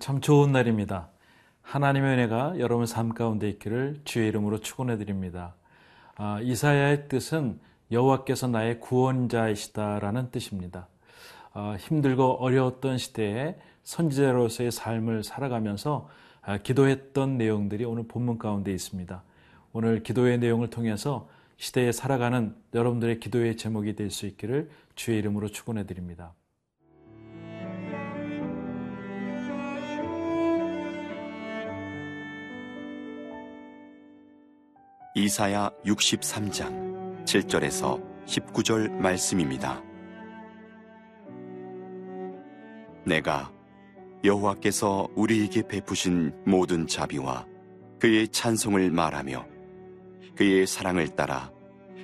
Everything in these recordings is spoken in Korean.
참 좋은 날입니다. 하나님의 은혜가 여러분 삶 가운데 있기를 주의 이름으로 축원해 드립니다. 아, 이사야의 뜻은 여호와께서 나의 구원자이시다라는 뜻입니다. 아, 힘들고 어려웠던 시대에 선지자로서의 삶을 살아가면서 아, 기도했던 내용들이 오늘 본문 가운데 있습니다. 오늘 기도의 내용을 통해서 시대에 살아가는 여러분들의 기도의 제목이 될 수 있기를 주의 이름으로 축원해 드립니다. 이사야 63장 7절에서 19절 말씀입니다. 내가 여호와께서 우리에게 베푸신 모든 자비와 그의 찬송을 말하며 그의 사랑을 따라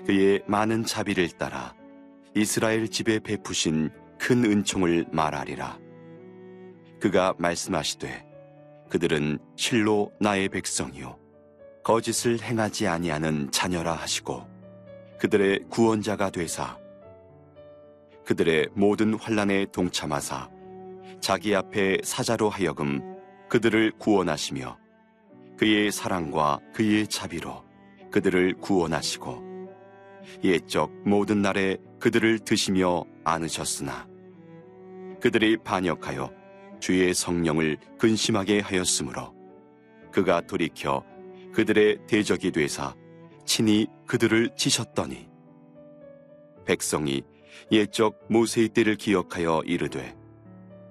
그의 많은 자비를 따라 이스라엘 집에 베푸신 큰 은총을 말하리라. 그가 말씀하시되 그들은 실로 나의 백성이요 거짓을 행하지 아니하는 자녀라 하시고 그들의 구원자가 되사 그들의 모든 환란에 동참하사 자기 앞에 사자로 하여금 그들을 구원하시며 그의 사랑과 그의 자비로 그들을 구원하시고 옛적 모든 날에 그들을 드시며 안으셨으나 그들이 반역하여 주의 성령을 근심하게 하였으므로 그가 돌이켜 그들의 대적이 되사 친히 그들을 치셨더니 백성이 옛적 모세의 때를 기억하여 이르되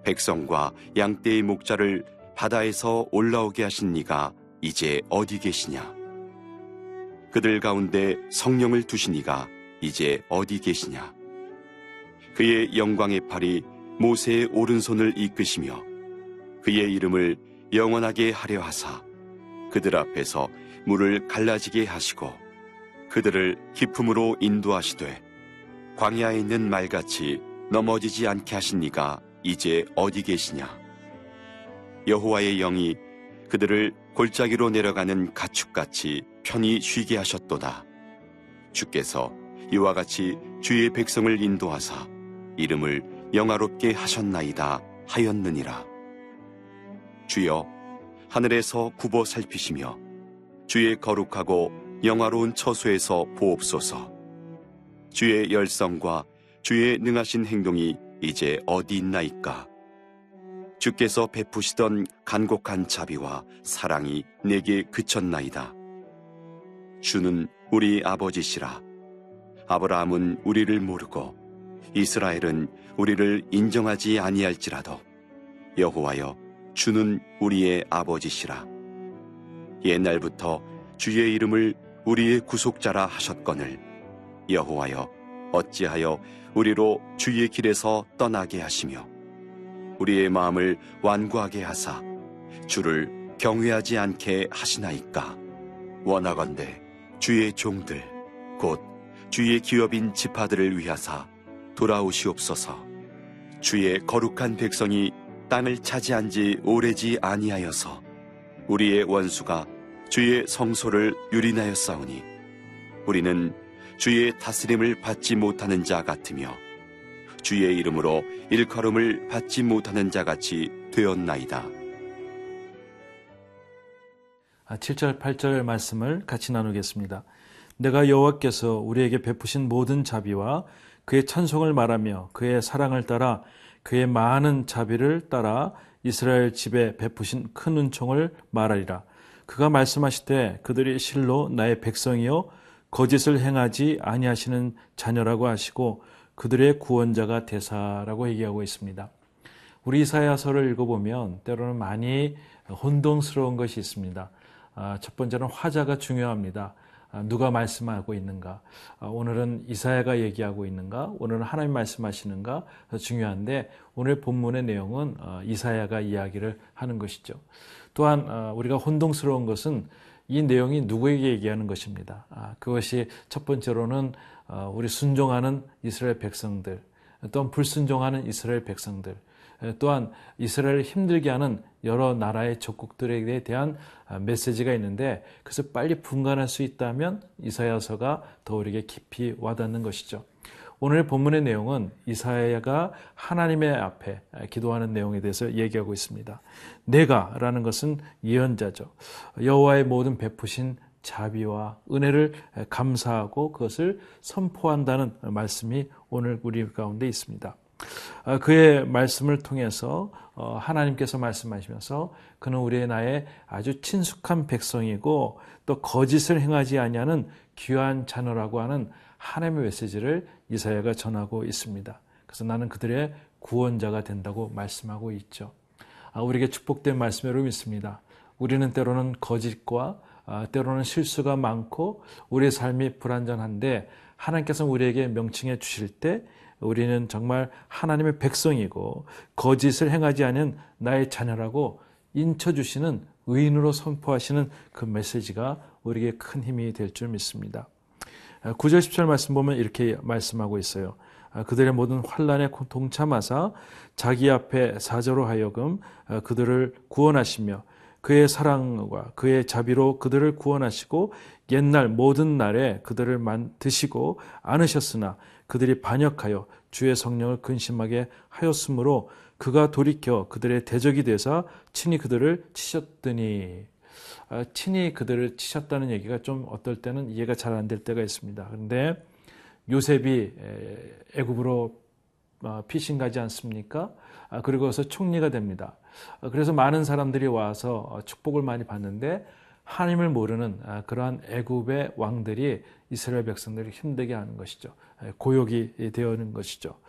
백성과 양떼의 목자를 바다에서 올라오게 하신 이가 이제 어디 계시냐? 그들 가운데 성령을 두신 이가 이제 어디 계시냐? 그의 영광의 팔이 모세의 오른손을 이끄시며 그의 이름을 영원하게 하려 하사 그들 앞에서 물을 갈라지게 하시고 그들을 기품으로 인도하시되 광야에 있는 말같이 넘어지지 않게 하신 이가 이제 어디 계시냐? 여호와의 영이 그들을 골짜기로 내려가는 가축같이 편히 쉬게 하셨도다. 주께서 이와 같이 주의 백성을 인도하사 이름을 영화롭게 하셨나이다 하였느니라. 주여 하늘에서 굽어 살피시며 주의 거룩하고 영화로운 처소에서 보옵소서. 주의 열성과 주의 능하신 행동이 이제 어디 있나이까? 주께서 베푸시던 간곡한 자비와 사랑이 내게 그쳤나이다. 주는 우리 아버지시라. 아브라함은 우리를 모르고 이스라엘은 우리를 인정하지 아니할지라도 여호와여 주는 우리의 아버지시라. 옛날부터 주의 이름을 우리의 구속자라 하셨거늘 여호와여 어찌하여 우리로 주의 길에서 떠나게 하시며 우리의 마음을 완고하게 하사 주를 경외하지 않게 하시나이까 원하건대 주의 종들 곧 주의 기업인 지파들을 위하사 돌아오시옵소서 주의 거룩한 백성이 땅을 차지한 지 오래지 아니하여서 우리의 원수가 주의 성소를 유린하였사오니 우리는 주의 다스림을 받지 못하는 자 같으며 주의 이름으로 일컬음을 받지 못하는 자 같이 되었나이다. 7절, 아, 8절 말씀을 같이 나누겠습니다. 내가 여호와께서 우리에게 베푸신 모든 자비와 그의 찬송을 말하며 그의 사랑을 따라 그의 많은 자비를 따라 이스라엘 집에 베푸신 큰 은총을 말하리라. 그가 말씀하시되 그들이 실로 나의 백성이요 거짓을 행하지 아니하시는 자녀라고 하시고 그들의 구원자가 대사라고 얘기하고 있습니다. 우리 이사야서를 읽어보면 때로는 많이 혼동스러운 것이 있습니다. 아, 첫 번째는 화자가 중요합니다. 아, 누가 말씀하고 있는가? 아, 오늘은 이사야가 얘기하고 있는가? 오늘은 하나님 말씀하시는가? 중요한데 오늘 본문의 내용은 어, 이사야가 이야기를 하는 것이죠. 또한 어, 우리가 혼동스러운 것은 이 내용이 누구에게 얘기하는 것입니다. 아, 그것이 첫 번째로는 어, 우리 순종하는 이스라엘 백성들, 또한 불순종하는 이스라엘 백성들, 또한 이스라엘을 힘들게 하는 여러 나라의 적국들에 대한 아, 메시지가 있는데 그래서 빨리 분간할 수 있다면 이사야서가 더 우리에게 깊이 와닿는 것이죠. 오늘 본문의 내용은 이사야가 하나님의 앞에 기도하는 내용에 대해서 얘기하고 있습니다. 내가라는 것은 예언자죠. 여호와의 모든 베푸신 자비와 은혜를 감사하고 그것을 선포한다는 말씀이 오늘 우리 가운데 있습니다. 아, 그의 말씀을 통해서 어, 하나님께서 말씀하시면서 그는 우리의 나의 아주 친숙한 백성이고 또 거짓을 행하지 아니하는 귀한 자녀라고 하는 하나님의 메시지를 이사야가 전하고 있습니다. 그래서 나는 그들의 구원자가 된다고 말씀하고 있죠. 아, 우리에게 축복된 말씀으로 믿습니다. 우리는 때로는 거짓과 아, 때로는 실수가 많고 우리의 삶이 불완전한데 하나님께서 우리에게 명칭해 주실 때 우리는 정말 하나님의 백성이고 거짓을 행하지 않은 나의 자녀라고 인쳐주시는 의인으로 선포하시는 그 메시지가 우리에게 큰 힘이 될 줄 믿습니다. 9절 10절 말씀 보면 이렇게 말씀하고 있어요. 아, 그들의 모든 환란에 동참하사 자기 앞에 사자로 하여금 아, 그들을 구원하시며 그의 사랑과 그의 자비로 그들을 구원하시고 옛날 모든 날에 그들을 만드시고 안으셨으나 그들이 반역하여 주의 성령을 근심하게 하였으므로 그가 돌이켜 그들의 대적이 되사 친히 그들을 치셨더니 아, 친히 그들을 치셨다는 얘기가 좀 어떨 때는 이해가 잘 안 될 때가 있습니다. 그런데 요셉이 애굽으로 어, 피신 가지 않습니까? 아, 그리고서 총리가 됩니다. 아, 그래서 많은 사람들이 와서 어, 축복을 많이 받는데 하나님을 모르는 그러한 애굽의 왕들이 이스라엘 백성들을 힘들게 하는 것이죠. 고욕이 되어는 것이죠.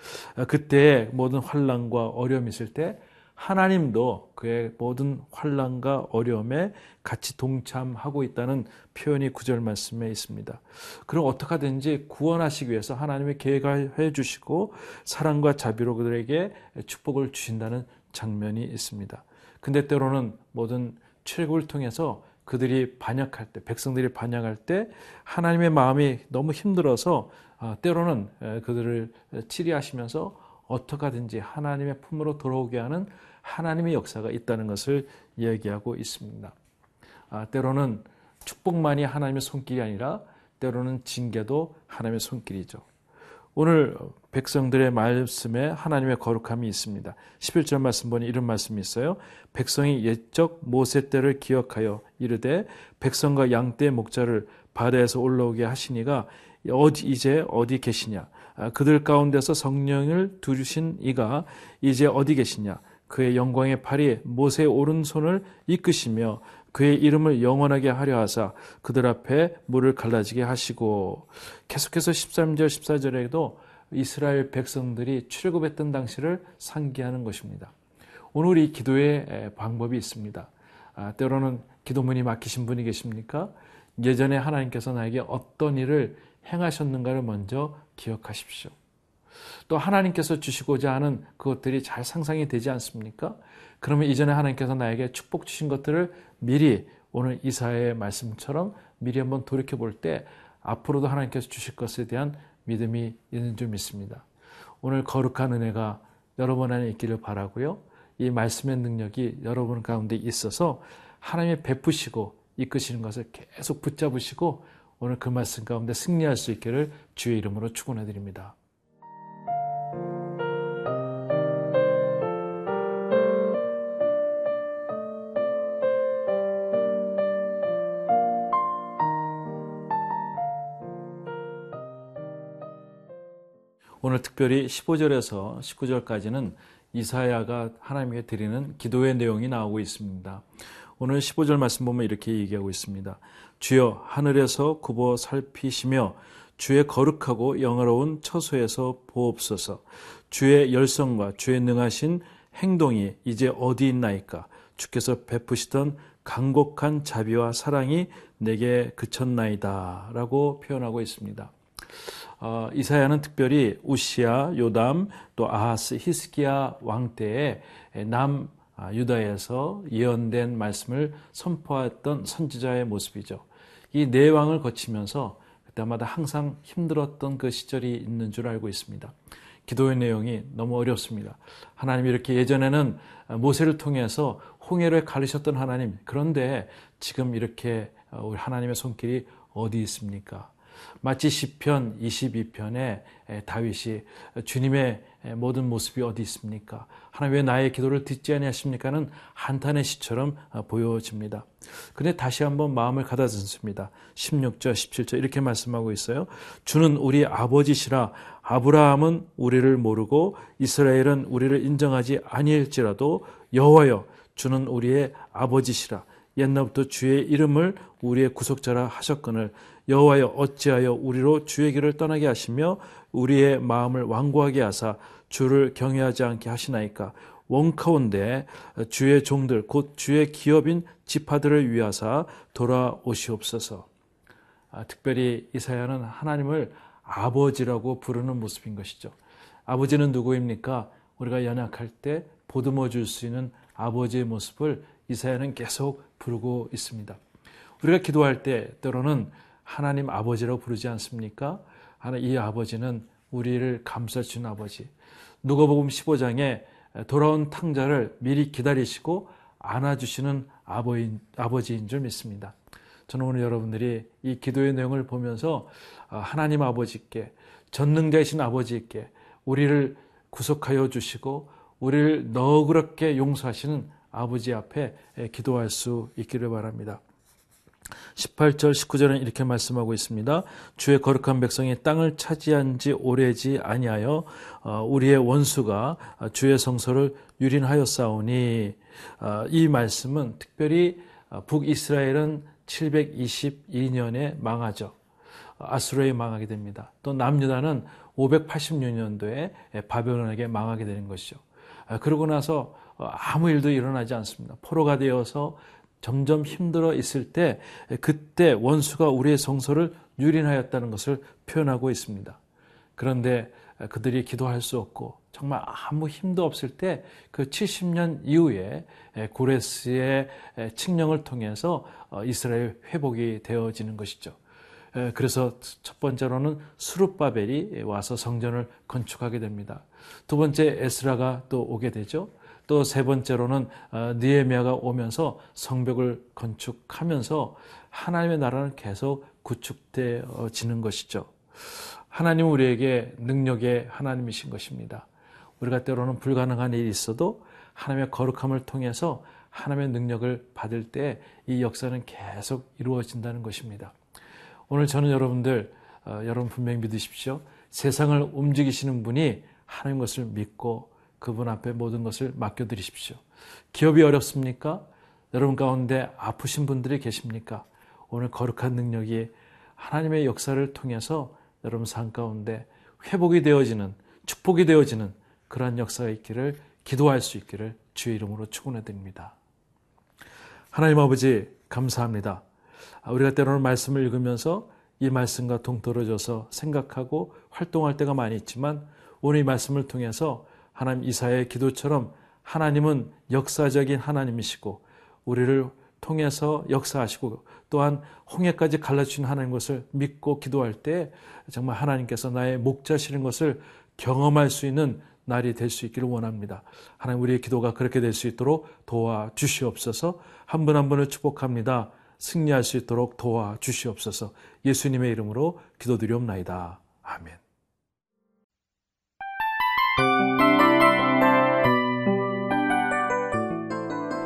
그때 모든 환란과 어려움이 있을 때 하나님도 그의 모든 환란과 어려움에 같이 동참하고 있다는 표현이 구절 말씀에 있습니다. 그럼 어떻게 하든지 구원하시기 위해서 하나님의 계획을 주시고 사랑과 자비로 그들에게 축복을 주신다는 장면이 있습니다. 근데 때로는 모든 출애굽을 통해서 그들이 반역할 때, 백성들이 반역할 때 하나님의 마음이 너무 힘들어서 아, 때로는 그들을 치리하시면서 어떻게 하든지 하나님의 품으로 돌아오게 하는 하나님의 역사가 있다는 것을 얘기하고 있습니다. 아, 때로는 축복만이 하나님의 손길이 아니라 때로는 징계도 하나님의 손길이죠. 오늘 백성들의 말씀에 하나님의 거룩함이 있습니다. 11절 말씀 보니 이런 말씀이 있어요. 백성이 옛적 모세 때를 기억하여 이르되 백성과 양떼 목자를 바다에서 올라오게 하시니가 어디 이제 어디 계시냐? 아, 그들 가운데서 성령을 두르신 이가 이제 어디 계시냐? 그의 영광의 팔이 모세의 오른손을 이끄시며 그의 이름을 영원하게 하려 하사 그들 앞에 물을 갈라지게 하시고 계속해서 13절 14절에도 이스라엘 백성들이 출애굽했던 당시를 상기하는 것입니다. 오늘 이 기도의 방법이 있습니다. 아, 때로는 기도문이 막히신 분이 계십니까? 예전에 하나님께서 나에게 어떤 일을 행하셨는가를 먼저 기억하십시오. 또 하나님께서 주시고자 하는 그것들이 잘 상상이 되지 않습니까? 그러면 이전에 하나님께서 나에게 축복 주신 것들을 미리 오늘 이사의 말씀처럼 미리 한번 돌이켜 볼 때 앞으로도 하나님께서 주실 것에 대한 믿음이 있는 줄 믿습니다. 오늘 거룩한 은혜가 여러분 안에 있기를 바라고요. 이 말씀의 능력이 여러분 가운데 있어서 하나님의 베푸시고 이끄시는 것을 계속 붙잡으시고 오늘 그 말씀 가운데 승리할 수 있기를 주의 이름으로 축원해 드립니다. 오늘 특별히 15절에서 19절까지는 이사야가 하나님께 드리는 기도의 내용이 나오고 있습니다. 오늘 15절 말씀 보면 이렇게 얘기하고 있습니다. 주여 하늘에서 굽어 살피시며 주의 거룩하고 영화로운 처소에서 보옵소서. 주의 열성과 주의 능하신 행동이 이제 어디 있나이까? 주께서 베푸시던 강곡한 자비와 사랑이 내게 그쳤나이다. 라고 표현하고 있습니다. 어, 이사야는 특별히 우시아, 요담, 또 아하스, 히스기야 왕 때에 남 아, 유다에서 예언된 말씀을 선포했던 선지자의 모습이죠. 이 네 왕을 거치면서 그때마다 항상 힘들었던 그 시절이 있는 줄 알고 있습니다. 기도의 내용이 너무 어렵습니다. 하나님이 이렇게 예전에는 모세를 통해서 홍해를 가르셨던 하나님, 그런데 지금 이렇게 우리 하나님의 손길이 어디 있습니까? 마치 시편 22편에 다윗이 주님의 모든 모습이 어디 있습니까? 하나님 왜 나의 기도를 듣지 아니하십니까는 한탄의 시처럼 보여집니다. 근데 다시 한번 마음을 가다듬습니다. 16절, 17절 이렇게 말씀하고 있어요. 주는 우리 아버지시라 아브라함은 우리를 모르고 이스라엘은 우리를 인정하지 아니할지라도 여호와여 주는 우리의 아버지시라 옛날부터 주의 이름을 우리의 구속자라 하셨거늘 여호와여 어찌하여 우리로 주의 길을 떠나게 하시며 우리의 마음을 완고하게 하사 주를 경외하지 않게 하시나이까 원카운데 주의 종들 곧 주의 기업인 지파들을 위하사 돌아오시옵소서. 아, 특별히 이사야는 하나님을 아버지라고 부르는 모습인 것이죠. 아버지는 누구입니까? 우리가 연약할 때 보듬어 줄 수 있는 아버지의 모습을 이사야는 계속 부르고 있습니다. 우리가 기도할 때 때로는 하나님 아버지라고 부르지 않습니까? 하나 이 아버지는 우리를 감싸 주는 아버지. 누가복음 15장에 돌아온 탕자를 미리 기다리시고 안아 주시는 아버인, 아버지인 줄 믿습니다. 저는 오늘 여러분들이 이 기도의 내용을 보면서 아, 하나님 아버지께 전능자이신 아버지께 우리를 구속하여 주시고 우리를 너그럽게 용서하시는 아버지 앞에 기도할 수 있기를 바랍니다. 18절 19절은 이렇게 말씀하고 있습니다. 주의 거룩한 백성이 땅을 차지한 지 오래지 아니하여 어, 우리의 원수가 주의 성소를 유린하였사오니 어, 이 말씀은 특별히 어, 북이스라엘은 722년에 망하죠. 아수르에 망하게 됩니다. 또 남유다는 586년도에 바벨론에게 망하게 되는 것이죠. 그러고 나서 아무 일도 일어나지 않습니다. 포로가 되어서 점점 힘들어 있을 때 그때 원수가 우리의 성소를 유린하였다는 것을 표현하고 있습니다. 그런데 그들이 기도할 수 없고 정말 아무 힘도 없을 때 그 70년 이후에 고레스의 칙령을 통해서 어, 이스라엘 회복이 되어지는 것이죠. 그래서 첫 번째로는 수룹바벨이 와서 성전을 건축하게 됩니다. 두 번째 에스라가 또 오게 되죠. 또 세 번째로는 어, 니에미아가 오면서 성벽을 건축하면서 하나님의 나라는 계속 구축되어지는 것이죠. 하나님은 우리에게 능력의 하나님이신 것입니다. 우리가 때로는 불가능한 일이 있어도 하나님의 거룩함을 통해서 하나님의 능력을 받을 때 이 역사는 계속 이루어진다는 것입니다. 오늘 저는 여러분들, 어, 여러분 분명히 믿으십시오. 세상을 움직이시는 분이 하나님 것을 믿고 그분 앞에 모든 것을 맡겨드리십시오. 기업이 어렵습니까? 여러분 가운데 아프신 분들이 계십니까? 오늘 거룩한 능력이 하나님의 역사를 통해서 여러분 삶 가운데 회복이 되어지는 축복이 되어지는 그러한 역사가 있기를 기도할 수 있기를 주의 이름으로 축원해 드립니다. 하나님 아버지 감사합니다. 아, 우리가 때로는 말씀을 읽으면서 이 말씀과 동떨어져서 생각하고 활동할 때가 많이 있지만 오늘 이 말씀을 통해서 하나님 이사의 기도처럼 하나님은 역사적인 하나님이시고 우리를 통해서 역사하시고 또한 홍해까지 갈라주신 하나님 것을 믿고 기도할 때 정말 하나님께서 나의 목자시는 것을 경험할 수 있는 날이 될 수 있기를 원합니다. 하나님 우리의 기도가 그렇게 될 수 있도록 도와 주시옵소서. 한 분한 분을 축복합니다. 승리할 수 있도록 도와 주시옵소서. 예수님의 이름으로 기도드리옵나이다. 아멘.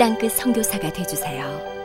땅끝 성교사가 되주세요